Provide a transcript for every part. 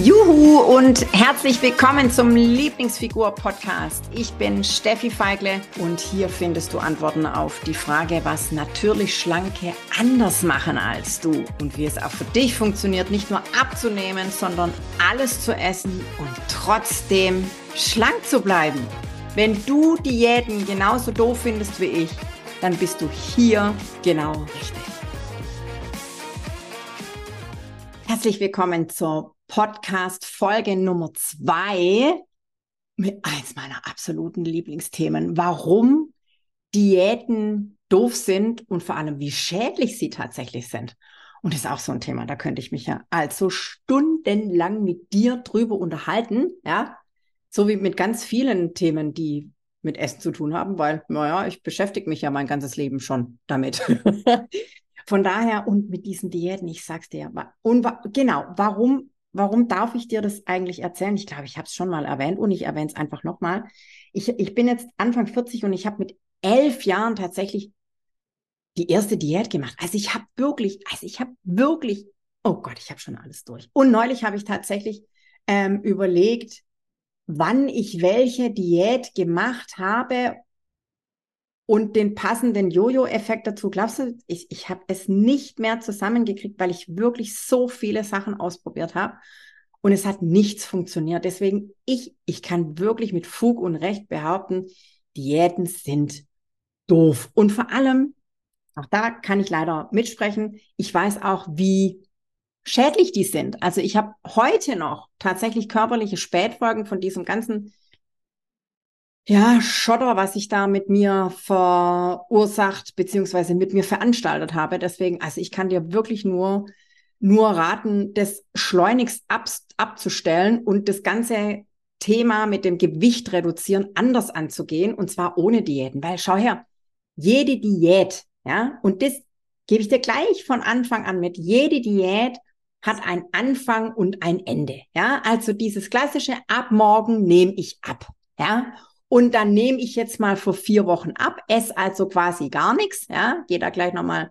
Juhu und herzlich willkommen zum Lieblingsfigur-Podcast. Ich bin Steffi Feigle und hier findest du Antworten auf die Frage, was natürlich Schlanke anders machen als du und wie es auch für dich funktioniert, nicht nur abzunehmen, sondern alles zu essen und trotzdem schlank zu bleiben. Wenn du Diäten genauso doof findest wie ich, dann bist du hier genau richtig. Herzlich willkommen zur Podcast Folge Nummer zwei mit eins meiner absoluten Lieblingsthemen. Warum Diäten doof sind und vor allem wie schädlich sie tatsächlich sind. Und das ist auch so ein Thema, da könnte ich mich ja also stundenlang mit dir drüber unterhalten, ja. So wie mit ganz vielen Themen, die mit Essen zu tun haben, weil, naja, ich beschäftige mich ja mein ganzes Leben schon damit. Von daher und mit diesen Diäten, ich sag's dir, und genau, warum warum darf ich dir das eigentlich erzählen? Ich glaube, ich habe es schon mal erwähnt und ich erwähne es einfach nochmal. Ich, ich bin jetzt Anfang 40 und ich habe mit elf Jahren tatsächlich die erste Diät gemacht. Also ich habe wirklich, also ich habe wirklich, oh Gott, ich habe schon alles durch. Und neulich habe ich tatsächlich ähm, überlegt, wann ich welche Diät gemacht habe und den passenden Jojo-Effekt dazu. Glaubst du, ich, ich habe es nicht mehr zusammengekriegt, weil ich wirklich so viele Sachen ausprobiert habe und es hat nichts funktioniert. Deswegen, ich, ich kann wirklich mit Fug und Recht behaupten, Diäten sind doof. Und vor allem, auch da kann ich leider mitsprechen, ich weiß auch, wie schädlich die sind. Also ich habe heute noch tatsächlich körperliche Spätfolgen von diesem ganzen ja, Schotter, was ich da mit mir verursacht, beziehungsweise mit mir veranstaltet habe. Deswegen, also ich kann dir wirklich nur, nur raten, das schleunigst ab, abzustellen und das ganze Thema mit dem Gewicht reduzieren anders anzugehen und zwar ohne Diäten. Weil schau her, jede Diät, ja, und das gebe ich dir gleich von Anfang an mit, jede Diät hat ein Anfang und ein Ende, ja. Also dieses klassische, ab morgen nehme ich ab, ja. Und dann nehme ich jetzt mal für vier Wochen ab, esse also quasi gar nichts, ja, gehe da gleich nochmal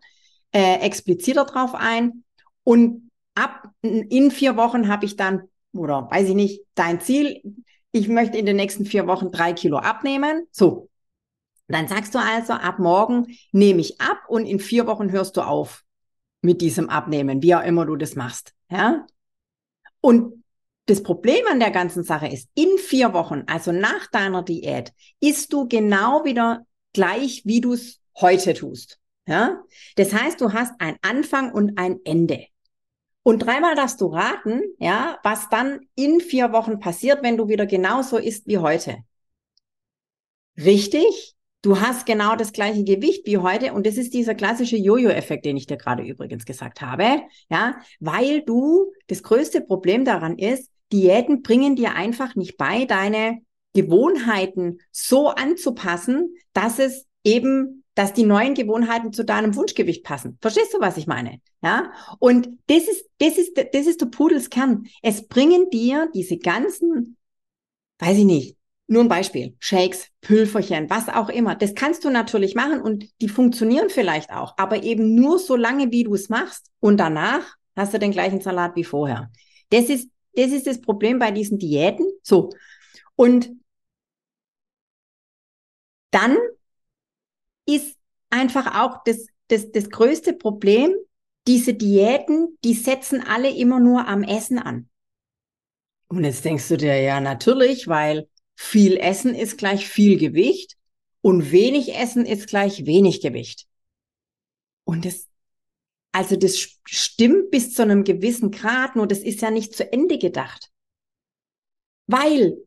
äh, expliziter drauf ein. Und ab in vier Wochen habe ich dann, oder weiß ich nicht, dein Ziel, ich möchte in den nächsten vier Wochen drei Kilo abnehmen. So. Dann sagst du also, ab morgen nehme ich ab und in vier Wochen hörst du auf mit diesem Abnehmen, wie auch immer du das machst. Ja? Und das Problem an der ganzen Sache ist, in vier Wochen, also nach deiner Diät, isst du genau wieder gleich, wie du es heute tust. Ja? Das heißt, du hast ein Anfang und ein Ende. Und dreimal darfst du raten, ja, was dann in vier Wochen passiert, wenn du wieder genauso isst wie heute. Richtig? Du hast genau das gleiche Gewicht wie heute und das ist dieser klassische Jojo-Effekt, den ich dir gerade übrigens gesagt habe, ja, weil du das größte Problem daran ist, Diäten bringen dir einfach nicht bei, deine Gewohnheiten so anzupassen, dass es eben, dass die neuen Gewohnheiten zu deinem Wunschgewicht passen. Verstehst du, was ich meine? Ja? Und das ist, das ist, das ist der Pudelskern. Es bringen dir diese ganzen, weiß ich nicht, nur ein Beispiel, Shakes, Pülferchen, was auch immer. Das kannst du natürlich machen und die funktionieren vielleicht auch, aber eben nur so lange, wie du es machst. Und danach hast du den gleichen Salat wie vorher. Das ist das ist das Problem bei diesen Diäten. So. Und dann ist einfach auch das, das, das größte Problem, diese Diäten, die setzen alle immer nur am Essen an. Und jetzt denkst du dir, ja, natürlich, weil viel Essen ist gleich viel Gewicht und wenig Essen ist gleich wenig Gewicht. Und das also das stimmt bis zu einem gewissen Grad, nur das ist ja nicht zu Ende gedacht. Weil,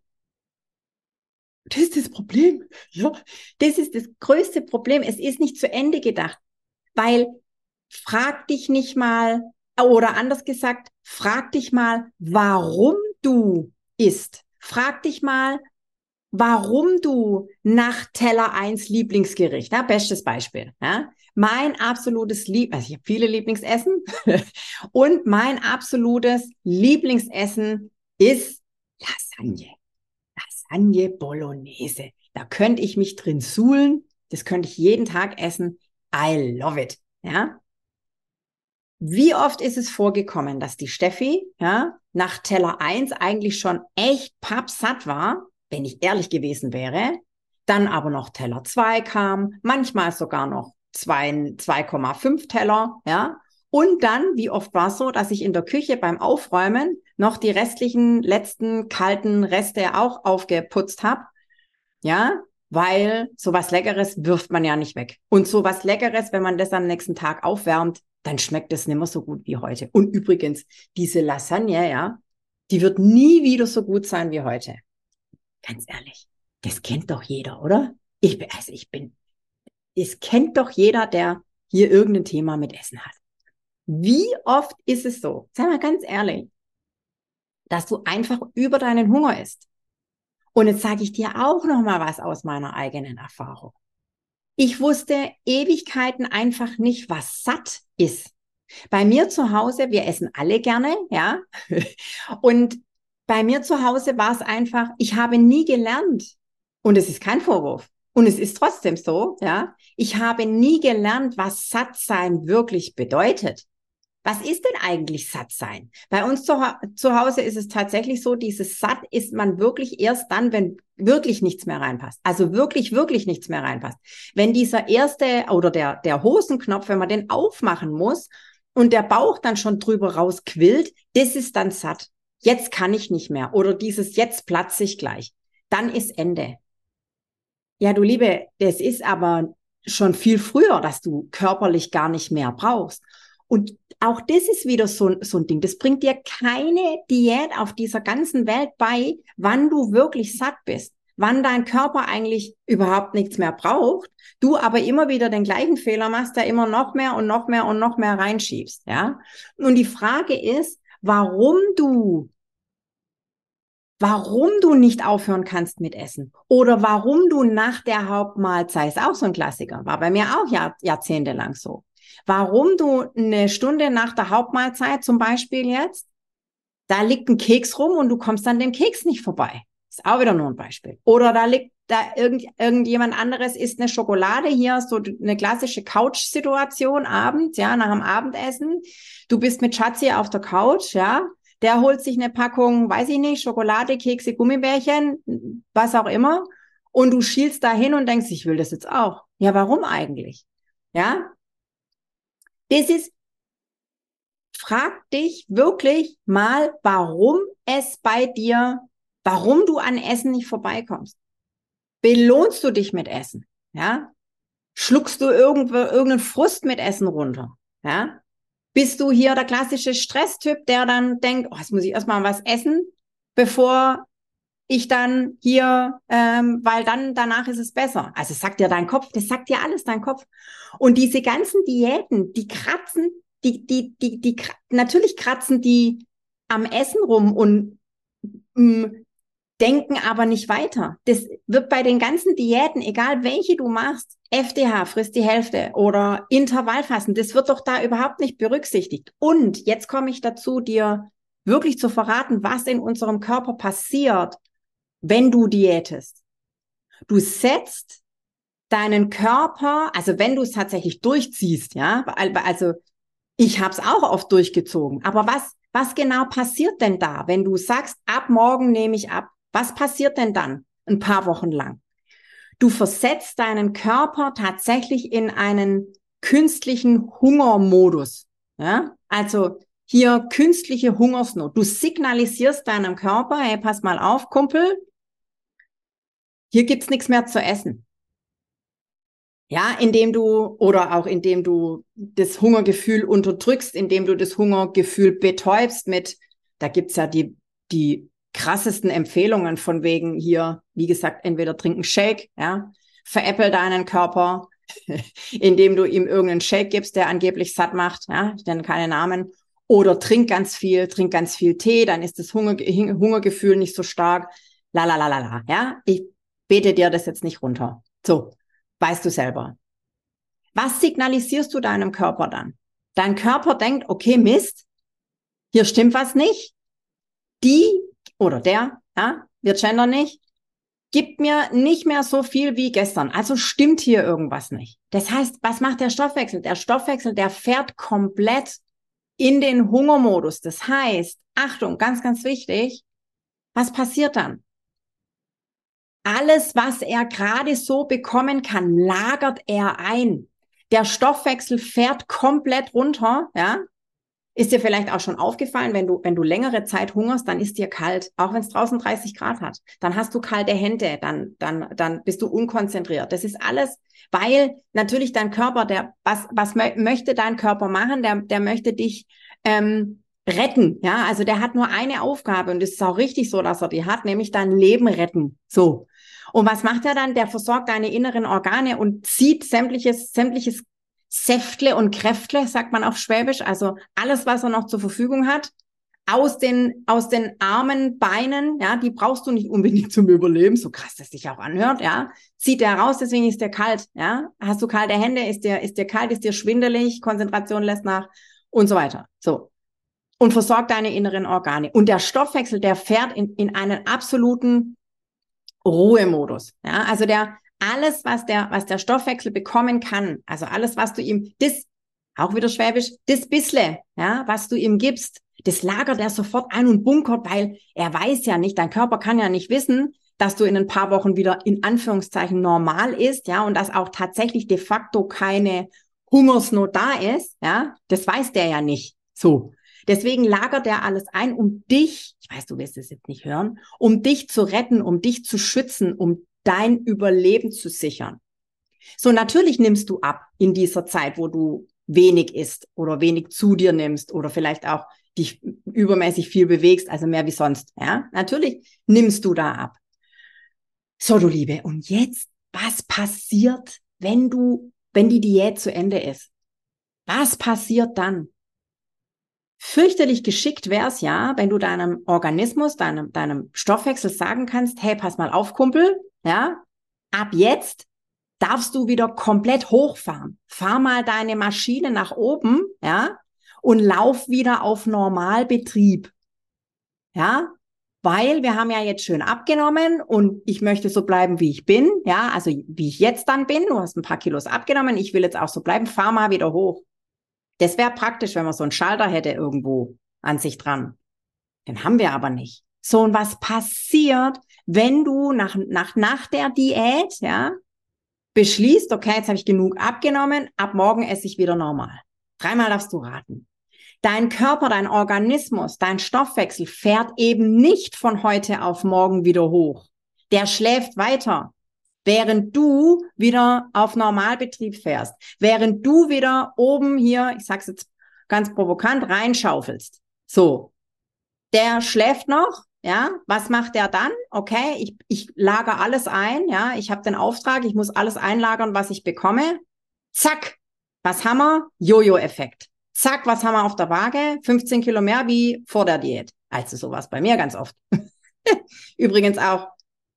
das ist das Problem, ja, das ist das größte Problem. Es ist nicht zu Ende gedacht, weil frag dich nicht mal, oder anders gesagt, frag dich mal, warum du isst. Frag dich mal, warum du nach Teller 1 Lieblingsgericht, ja, bestes Beispiel, ja, mein absolutes Lieb, also ich habe viele Lieblingsessen und mein absolutes Lieblingsessen ist Lasagne. Lasagne Bolognese. Da könnte ich mich drin suhlen. Das könnte ich jeden Tag essen. I love it. Ja. Wie oft ist es vorgekommen, dass die Steffi, ja, nach Teller 1 eigentlich schon echt pappsatt war, wenn ich ehrlich gewesen wäre, dann aber noch Teller 2 kam, manchmal sogar noch 2,5 Teller, ja. Und dann, wie oft war es so, dass ich in der Küche beim Aufräumen noch die restlichen letzten kalten Reste auch aufgeputzt habe, ja, weil sowas Leckeres wirft man ja nicht weg. Und sowas Leckeres, wenn man das am nächsten Tag aufwärmt, dann schmeckt es nicht mehr so gut wie heute. Und übrigens, diese Lasagne, ja, die wird nie wieder so gut sein wie heute. Ganz ehrlich, das kennt doch jeder, oder? Ich bin, also ich bin, es kennt doch jeder, der hier irgendein Thema mit Essen hat. Wie oft ist es so, sei mal ganz ehrlich, dass du einfach über deinen Hunger isst? Und jetzt sage ich dir auch noch mal was aus meiner eigenen Erfahrung. Ich wusste Ewigkeiten einfach nicht, was satt ist. Bei mir zu Hause, wir essen alle gerne, ja. Und bei mir zu Hause war es einfach, ich habe nie gelernt. Und es ist kein Vorwurf. Und es ist trotzdem so, ja. Ich habe nie gelernt, was satt sein wirklich bedeutet. Was ist denn eigentlich satt sein? Bei uns zu, zu, Hause ist es tatsächlich so, dieses satt ist man wirklich erst dann, wenn wirklich nichts mehr reinpasst. Also wirklich, wirklich nichts mehr reinpasst. Wenn dieser erste oder der, der Hosenknopf, wenn man den aufmachen muss und der Bauch dann schon drüber rausquillt, das ist dann satt. Jetzt kann ich nicht mehr. Oder dieses jetzt platze ich gleich. Dann ist Ende. Ja, du Liebe, das ist aber schon viel früher, dass du körperlich gar nicht mehr brauchst. Und auch das ist wieder so, so ein Ding. Das bringt dir keine Diät auf dieser ganzen Welt bei, wann du wirklich satt bist, wann dein Körper eigentlich überhaupt nichts mehr braucht, du aber immer wieder den gleichen Fehler machst, da immer noch mehr und noch mehr und noch mehr reinschiebst, ja? Und die Frage ist, warum du warum du nicht aufhören kannst mit Essen oder warum du nach der Hauptmahlzeit, ist auch so ein Klassiker, war bei mir auch Jahr, jahrzehntelang so. Warum du eine Stunde nach der Hauptmahlzeit zum Beispiel jetzt, da liegt ein Keks rum und du kommst an dem Keks nicht vorbei. Ist auch wieder nur ein Beispiel. Oder da liegt da irgend, irgendjemand anderes isst eine Schokolade hier, so eine klassische Couch-Situation abends, ja, nach dem Abendessen. Du bist mit Schatzi auf der Couch, ja. Der holt sich eine Packung, weiß ich nicht, Schokolade, Kekse, Gummibärchen, was auch immer. Und du schielst da hin und denkst, ich will das jetzt auch. Ja, warum eigentlich? Ja, das ist, frag dich wirklich mal, warum es bei dir, warum du an Essen nicht vorbeikommst. Belohnst du dich mit Essen? Ja? Schluckst du irgendwo, irgendeinen Frust mit Essen runter? Ja? Bist du hier der klassische Stresstyp, der dann denkt, oh, jetzt muss ich erstmal was essen, bevor ich dann hier, ähm, weil dann danach ist es besser. Also sagt dir dein Kopf, das sagt dir alles dein Kopf. Und diese ganzen Diäten, die kratzen, die, die, die, die, natürlich kratzen die am Essen rum und mh, mm, denken aber nicht weiter. Das wird bei den ganzen Diäten, egal welche du machst, FDH frisst die Hälfte oder Intervallfasten, das wird doch da überhaupt nicht berücksichtigt. Und jetzt komme ich dazu, dir wirklich zu verraten, was in unserem Körper passiert, wenn du diätest. Du setzt deinen Körper, also wenn du es tatsächlich durchziehst, ja, also ich habe es auch oft durchgezogen, aber was, was genau passiert denn da, wenn du sagst, ab morgen nehme ich ab? Was passiert denn dann ein paar Wochen lang? Du versetzt deinen Körper tatsächlich in einen künstlichen Hungermodus. Ja? Also hier künstliche Hungersnot. Du signalisierst deinem Körper, hey, pass mal auf, Kumpel, hier gibt's nichts mehr zu essen. Ja, indem du oder auch indem du das Hungergefühl unterdrückst, indem du das Hungergefühl betäubst mit, da gibt's ja die, die krassesten Empfehlungen von wegen hier, wie gesagt, entweder trinken Shake, ja, veräppel deinen Körper, indem du ihm irgendeinen Shake gibst, der angeblich satt macht, ja, ich nenne keine Namen, oder trink ganz viel, trink ganz viel Tee, dann ist das Hunger, Hungergefühl nicht so stark, la la la la la, ja, ich bete dir das jetzt nicht runter. So, weißt du selber. Was signalisierst du deinem Körper dann? Dein Körper denkt, okay, Mist, hier stimmt was nicht. Die oder der, ja, wir gender nicht, gibt mir nicht mehr so viel wie gestern. Also stimmt hier irgendwas nicht. Das heißt, was macht der Stoffwechsel? Der Stoffwechsel, der fährt komplett in den Hungermodus. Das heißt, Achtung, ganz, ganz wichtig, was passiert dann? Alles, was er gerade so bekommen kann, lagert er ein. Der Stoffwechsel fährt komplett runter, ja. Ist dir vielleicht auch schon aufgefallen, wenn du, wenn du längere Zeit hungerst, dann ist dir kalt, auch wenn es draußen 30 Grad hat. Dann hast du kalte Hände, dann, dann, dann bist du unkonzentriert. Das ist alles, weil natürlich dein Körper, der, was, was mö möchte dein Körper machen? Der, der möchte dich ähm, retten. Ja, also der hat nur eine Aufgabe und es ist auch richtig so, dass er die hat, nämlich dein Leben retten. So. Und was macht er dann? Der versorgt deine inneren Organe und zieht sämtliches, sämtliches Säftle und Kräftle, sagt man auf Schwäbisch, also alles, was er noch zur Verfügung hat, aus den, aus den Armen, Beinen, ja, die brauchst du nicht unbedingt zum Überleben, so krass das sich auch anhört, ja, zieht er raus, deswegen ist der kalt, ja, hast du kalte Hände, ist der, ist der kalt, ist dir schwindelig, Konzentration lässt nach und so weiter, so. Und versorgt deine inneren Organe. Und der Stoffwechsel, der fährt in, in einen absoluten Ruhemodus. Ja, also der alles, was der, was der Stoffwechsel bekommen kann, also alles, was du ihm, das, auch wieder schwäbisch, das bissle, ja, was du ihm gibst, das lagert er sofort ein und bunkert, weil er weiß ja nicht, dein Körper kann ja nicht wissen, dass du in ein paar Wochen wieder in Anführungszeichen normal ist, ja, und dass auch tatsächlich de facto keine Hungersnot da ist, ja, das weiß der ja nicht. So. Deswegen lagert er alles ein, um dich, ich weiß, du wirst es jetzt nicht hören, um dich zu retten, um dich zu schützen, um dein Überleben zu sichern. So, natürlich nimmst du ab in dieser Zeit, wo du wenig isst oder wenig zu dir nimmst oder vielleicht auch dich übermäßig viel bewegst, also mehr wie sonst. Ja, natürlich nimmst du da ab. So, du Liebe. Und jetzt, was passiert, wenn du, wenn die Diät zu Ende ist? Was passiert dann? Fürchterlich geschickt wäre es ja, wenn du deinem Organismus, deinem, deinem Stoffwechsel sagen kannst, hey, pass mal auf, Kumpel, ja, ab jetzt darfst du wieder komplett hochfahren. Fahr mal deine Maschine nach oben, ja, und lauf wieder auf Normalbetrieb. Ja, weil wir haben ja jetzt schön abgenommen und ich möchte so bleiben, wie ich bin. Ja, also wie ich jetzt dann bin. Du hast ein paar Kilos abgenommen. Ich will jetzt auch so bleiben. Fahr mal wieder hoch. Das wäre praktisch, wenn man so einen Schalter hätte irgendwo an sich dran. Den haben wir aber nicht. So, und was passiert, wenn du nach, nach, nach der Diät, ja, beschließt, okay, jetzt habe ich genug abgenommen, ab morgen esse ich wieder normal. Dreimal darfst du raten. Dein Körper, dein Organismus, dein Stoffwechsel fährt eben nicht von heute auf morgen wieder hoch. Der schläft weiter während du wieder auf Normalbetrieb fährst, während du wieder oben hier, ich sag's jetzt ganz provokant, reinschaufelst. So. Der schläft noch, ja, was macht der dann? Okay, ich, ich lager alles ein, ja, ich habe den Auftrag, ich muss alles einlagern, was ich bekomme. Zack, was haben wir? Jojo-Effekt. Zack, was haben wir auf der Waage? 15 Kilo mehr wie vor der Diät. Also sowas bei mir ganz oft. Übrigens auch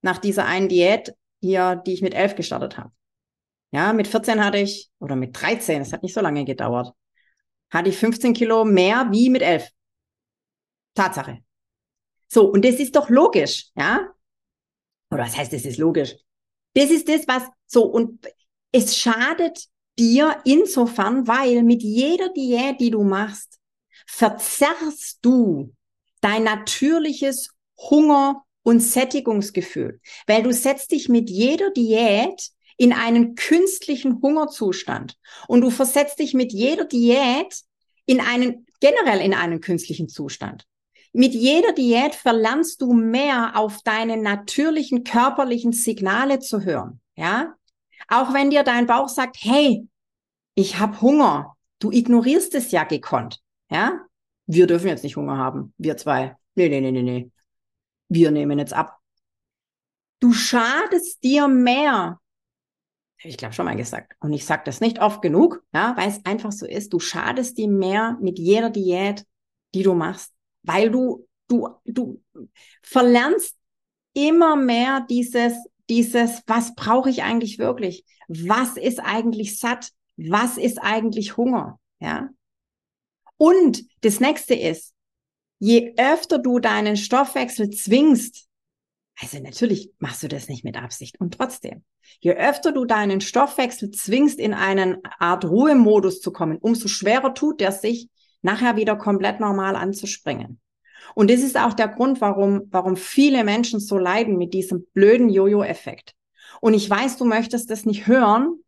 nach dieser einen Diät hier, die ich mit elf gestartet habe. Ja, mit 14 hatte ich, oder mit 13, es hat nicht so lange gedauert, hatte ich 15 Kilo mehr wie mit elf. Tatsache. So, und das ist doch logisch, ja? Oder was heißt, das ist logisch? Das ist das, was so, und es schadet dir insofern, weil mit jeder Diät, die du machst, verzerrst du dein natürliches Hunger- und Sättigungsgefühl, weil du setzt dich mit jeder Diät in einen künstlichen Hungerzustand und du versetzt dich mit jeder Diät in einen generell in einen künstlichen Zustand. Mit jeder Diät verlernst du mehr auf deine natürlichen körperlichen Signale zu hören, ja? Auch wenn dir dein Bauch sagt, hey, ich habe Hunger, du ignorierst es ja gekonnt, ja? Wir dürfen jetzt nicht Hunger haben, wir zwei. Nee, nee, nee, nee, nee wir nehmen jetzt ab. Du schadest dir mehr. Ich glaube schon mal gesagt. Und ich sage das nicht oft genug, ja, weil es einfach so ist. Du schadest dir mehr mit jeder Diät, die du machst, weil du, du, du verlernst immer mehr dieses, dieses, was brauche ich eigentlich wirklich? Was ist eigentlich satt? Was ist eigentlich Hunger? Ja. Und das nächste ist, je öfter du deinen Stoffwechsel zwingst, also natürlich machst du das nicht mit Absicht und trotzdem, je öfter du deinen Stoffwechsel zwingst, in einen Art Ruhemodus zu kommen, umso schwerer tut er sich, nachher wieder komplett normal anzuspringen. Und das ist auch der Grund, warum, warum viele Menschen so leiden mit diesem blöden Jojo-Effekt. Und ich weiß, du möchtest das nicht hören.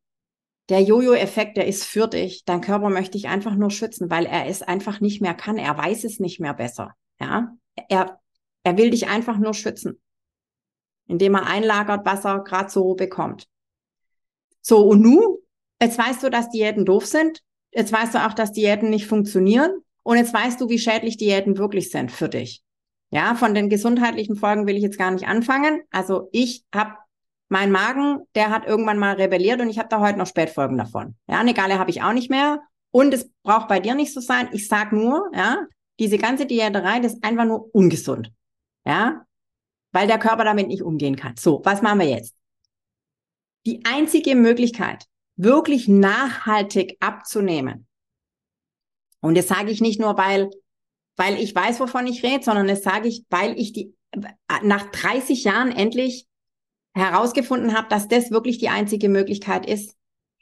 Der Jojo-Effekt, der ist für dich. Dein Körper möchte dich einfach nur schützen, weil er es einfach nicht mehr kann. Er weiß es nicht mehr besser. Ja, er, er will dich einfach nur schützen, indem er einlagert, was er gerade so bekommt. So, und nu, jetzt weißt du, dass Diäten doof sind. Jetzt weißt du auch, dass Diäten nicht funktionieren. Und jetzt weißt du, wie schädlich Diäten wirklich sind für dich. Ja, von den gesundheitlichen Folgen will ich jetzt gar nicht anfangen. Also ich habe mein Magen, der hat irgendwann mal rebelliert und ich habe da heute noch Spätfolgen davon. Ja, eine Galle habe ich auch nicht mehr. Und es braucht bei dir nicht so sein. Ich sag nur, ja, diese ganze Diäterei, das ist einfach nur ungesund. Ja, weil der Körper damit nicht umgehen kann. So, was machen wir jetzt? Die einzige Möglichkeit, wirklich nachhaltig abzunehmen, und das sage ich nicht nur, weil, weil ich weiß, wovon ich rede, sondern das sage ich, weil ich die nach 30 Jahren endlich herausgefunden habe, dass das wirklich die einzige Möglichkeit ist,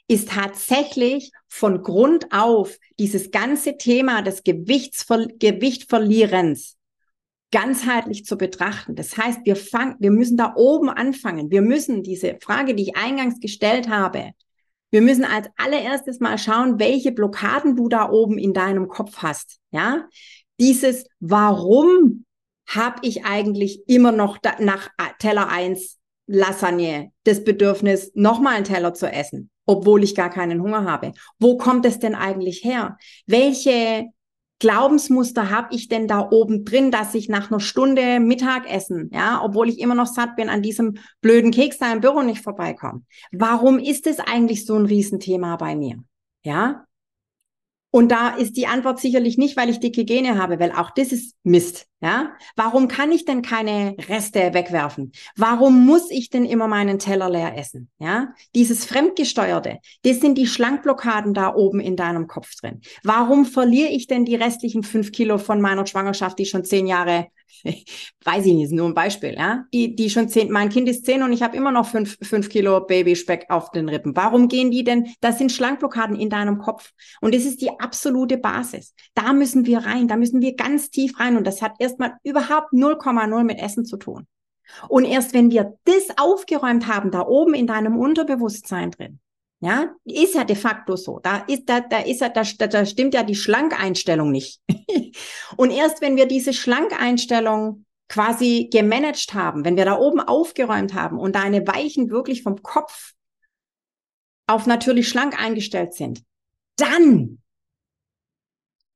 ist tatsächlich von Grund auf dieses ganze Thema des Gewichtsver Gewichtverlierens ganzheitlich zu betrachten. Das heißt, wir fangen, wir müssen da oben anfangen. Wir müssen diese Frage, die ich eingangs gestellt habe, wir müssen als allererstes mal schauen, welche Blockaden du da oben in deinem Kopf hast. Ja, dieses Warum habe ich eigentlich immer noch nach Teller eins Lasagne das Bedürfnis, nochmal einen Teller zu essen, obwohl ich gar keinen Hunger habe? Wo kommt es denn eigentlich her? Welche Glaubensmuster habe ich denn da oben drin, dass ich nach einer Stunde Mittagessen, ja, obwohl ich immer noch satt bin, an diesem blöden Keks da im Büro nicht vorbeikomme? Warum ist es eigentlich so ein Riesenthema bei mir? Ja, und da ist die Antwort sicherlich nicht, weil ich dicke Gene habe, weil auch das ist Mist. Ja, warum kann ich denn keine Reste wegwerfen? Warum muss ich denn immer meinen Teller leer essen? Ja, dieses Fremdgesteuerte, das sind die Schlankblockaden da oben in deinem Kopf drin. Warum verliere ich denn die restlichen fünf Kilo von meiner Schwangerschaft, die schon zehn Jahre weiß ich nicht, ist nur ein Beispiel, ja, die, die schon zehn, mein Kind ist zehn und ich habe immer noch fünf, fünf Kilo Babyspeck auf den Rippen. Warum gehen die denn? Das sind Schlankblockaden in deinem Kopf. Und das ist die absolute Basis. Da müssen wir rein, da müssen wir ganz tief rein. Und das hat erstmal überhaupt 0,0 mit Essen zu tun. Und erst wenn wir das aufgeräumt haben, da oben in deinem Unterbewusstsein drin, ja, ist ja de facto so. Da ist, da, da ist ja, da, da stimmt ja die Schlankeinstellung nicht. und erst wenn wir diese Schlankeinstellung quasi gemanagt haben, wenn wir da oben aufgeräumt haben und deine Weichen wirklich vom Kopf auf natürlich schlank eingestellt sind, dann,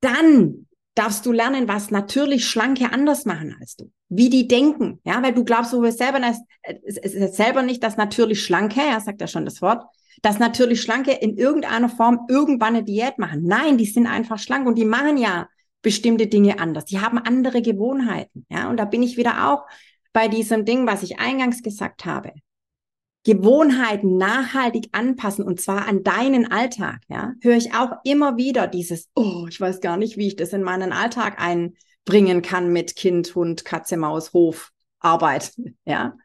dann darfst du lernen, was natürlich Schlanke anders machen als du. Wie die denken, ja, weil du glaubst du selber, dass, äh, selber nicht, dass natürlich Schlanke, ja, sagt ja schon das Wort, dass natürlich Schlanke in irgendeiner Form irgendwann eine Diät machen. Nein, die sind einfach schlank und die machen ja bestimmte Dinge anders. Die haben andere Gewohnheiten. Ja, und da bin ich wieder auch bei diesem Ding, was ich eingangs gesagt habe. Gewohnheiten nachhaltig anpassen und zwar an deinen Alltag, ja, höre ich auch immer wieder dieses, oh, ich weiß gar nicht, wie ich das in meinen Alltag einbringen kann mit Kind, Hund, Katze, Maus, Hof, Arbeit, ja.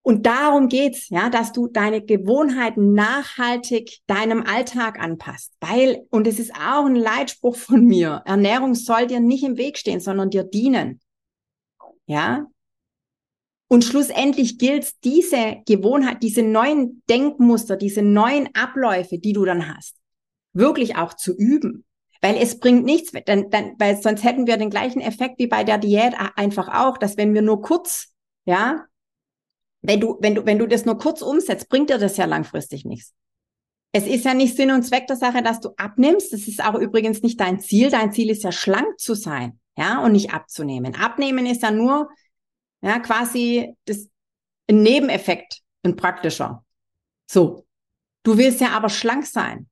Und darum geht's, ja, dass du deine Gewohnheiten nachhaltig deinem Alltag anpasst. Weil, und es ist auch ein Leitspruch von mir, Ernährung soll dir nicht im Weg stehen, sondern dir dienen. Ja. Und schlussendlich gilt diese Gewohnheit, diese neuen Denkmuster, diese neuen Abläufe, die du dann hast, wirklich auch zu üben. Weil es bringt nichts, dann, dann, weil sonst hätten wir den gleichen Effekt wie bei der Diät einfach auch, dass wenn wir nur kurz, ja, wenn du, wenn du, wenn du das nur kurz umsetzt, bringt dir das ja langfristig nichts. Es ist ja nicht Sinn und Zweck der Sache, dass du abnimmst. Das ist auch übrigens nicht dein Ziel. Dein Ziel ist ja schlank zu sein, ja, und nicht abzunehmen. Abnehmen ist ja nur, ja, quasi das, ein Nebeneffekt, ein praktischer. So. Du willst ja aber schlank sein.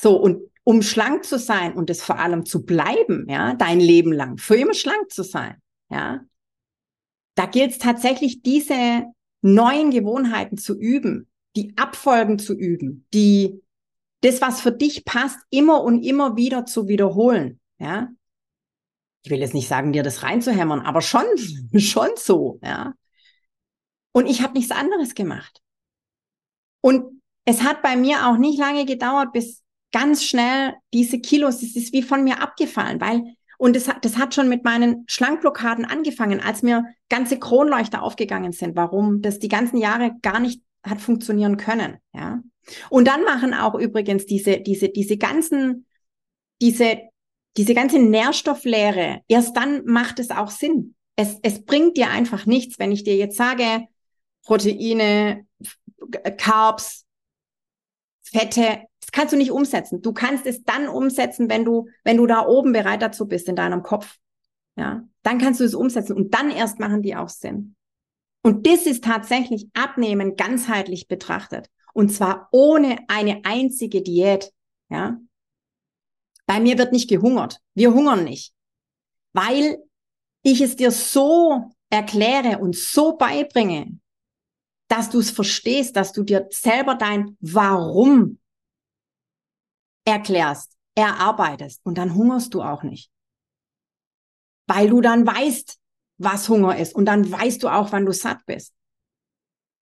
So. Und um schlank zu sein und es vor allem zu bleiben, ja, dein Leben lang, für immer schlank zu sein, ja, da gilt es tatsächlich diese neuen Gewohnheiten zu üben, die Abfolgen zu üben, die das, was für dich passt, immer und immer wieder zu wiederholen. Ja, ich will jetzt nicht sagen, dir das reinzuhämmern, aber schon, schon so. Ja, und ich habe nichts anderes gemacht. Und es hat bei mir auch nicht lange gedauert, bis ganz schnell diese Kilos, das ist wie von mir abgefallen, weil, und das, das hat schon mit meinen Schlankblockaden angefangen, als mir ganze Kronleuchter aufgegangen sind, warum das die ganzen Jahre gar nicht hat funktionieren können, ja. Und dann machen auch übrigens diese, diese, diese ganzen, diese, diese ganze Nährstofflehre, erst dann macht es auch Sinn. Es, es bringt dir einfach nichts, wenn ich dir jetzt sage, Proteine, Carbs, Fette, das kannst du nicht umsetzen. Du kannst es dann umsetzen, wenn du, wenn du da oben bereit dazu bist in deinem Kopf. Ja, dann kannst du es umsetzen und dann erst machen die auch Sinn. Und das ist tatsächlich Abnehmen ganzheitlich betrachtet. Und zwar ohne eine einzige Diät. Ja. Bei mir wird nicht gehungert. Wir hungern nicht. Weil ich es dir so erkläre und so beibringe, dass du es verstehst, dass du dir selber dein Warum erklärst, erarbeitest und dann hungerst du auch nicht. Weil du dann weißt, was Hunger ist und dann weißt du auch, wann du satt bist.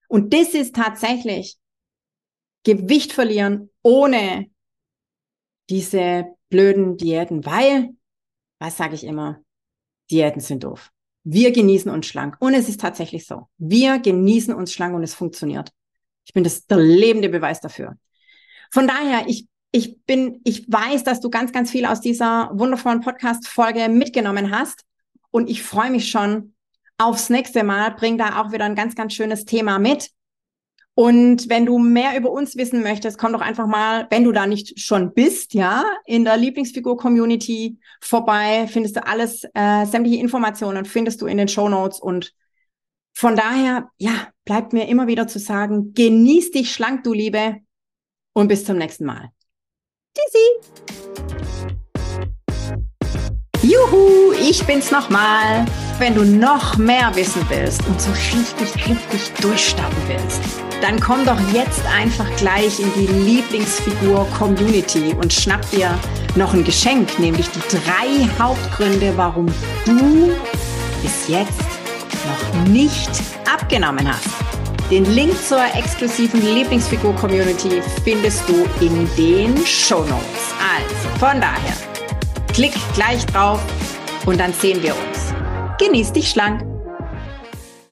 Und das ist tatsächlich Gewicht verlieren ohne diese blöden Diäten, weil, was sage ich immer, Diäten sind doof. Wir genießen uns schlank. Und es ist tatsächlich so. Wir genießen uns schlank und es funktioniert. Ich bin das der lebende Beweis dafür. Von daher, ich ich bin, ich weiß, dass du ganz, ganz viel aus dieser wundervollen Podcast-Folge mitgenommen hast. Und ich freue mich schon aufs nächste Mal. Bring da auch wieder ein ganz, ganz schönes Thema mit. Und wenn du mehr über uns wissen möchtest, komm doch einfach mal, wenn du da nicht schon bist, ja, in der Lieblingsfigur-Community vorbei. Findest du alles, äh, sämtliche Informationen findest du in den Show Notes. Und von daher, ja, bleibt mir immer wieder zu sagen, genieß dich schlank, du Liebe, und bis zum nächsten Mal. Tschüssi! Juhu, ich bin's nochmal. Wenn du noch mehr wissen willst und so richtig, richtig durchstarten willst, dann komm doch jetzt einfach gleich in die Lieblingsfigur-Community und schnapp dir noch ein Geschenk, nämlich die drei Hauptgründe, warum du bis jetzt noch nicht abgenommen hast. Den Link zur exklusiven Lieblingsfigur-Community findest du in den Show Notes. Also, von daher, klick gleich drauf und dann sehen wir uns. Genieß dich schlank!